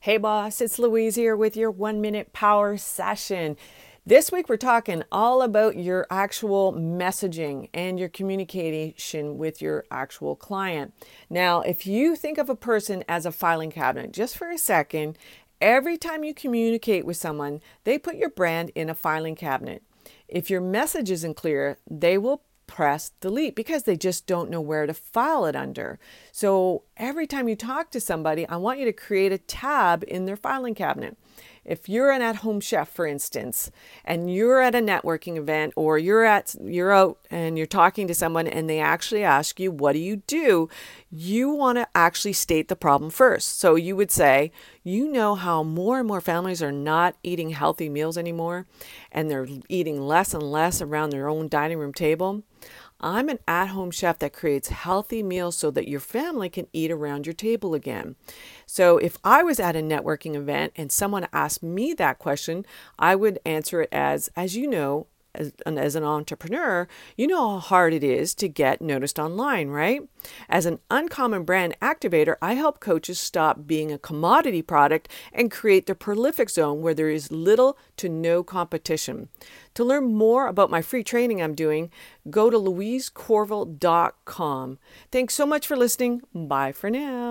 Hey, boss, it's Louise here with your one minute power session. This week, we're talking all about your actual messaging and your communication with your actual client. Now, if you think of a person as a filing cabinet, just for a second, every time you communicate with someone, they put your brand in a filing cabinet. If your message isn't clear, they will press delete because they just don't know where to file it under. So every time you talk to somebody, I want you to create a tab in their filing cabinet. If you're an at-home chef, for instance, and you're at a networking event or you're at you're out and you're talking to someone and they actually ask you, "What do you do?" you want to actually state the problem first. So you would say, "You know how more and more families are not eating healthy meals anymore and they're eating less and less around their own dining room table." I'm an at home chef that creates healthy meals so that your family can eat around your table again. So, if I was at a networking event and someone asked me that question, I would answer it as, as you know, as, as an entrepreneur, you know how hard it is to get noticed online, right? As an uncommon brand activator, I help coaches stop being a commodity product and create the prolific zone where there is little to no competition. To learn more about my free training I'm doing, go to louisecorville.com. Thanks so much for listening. Bye for now.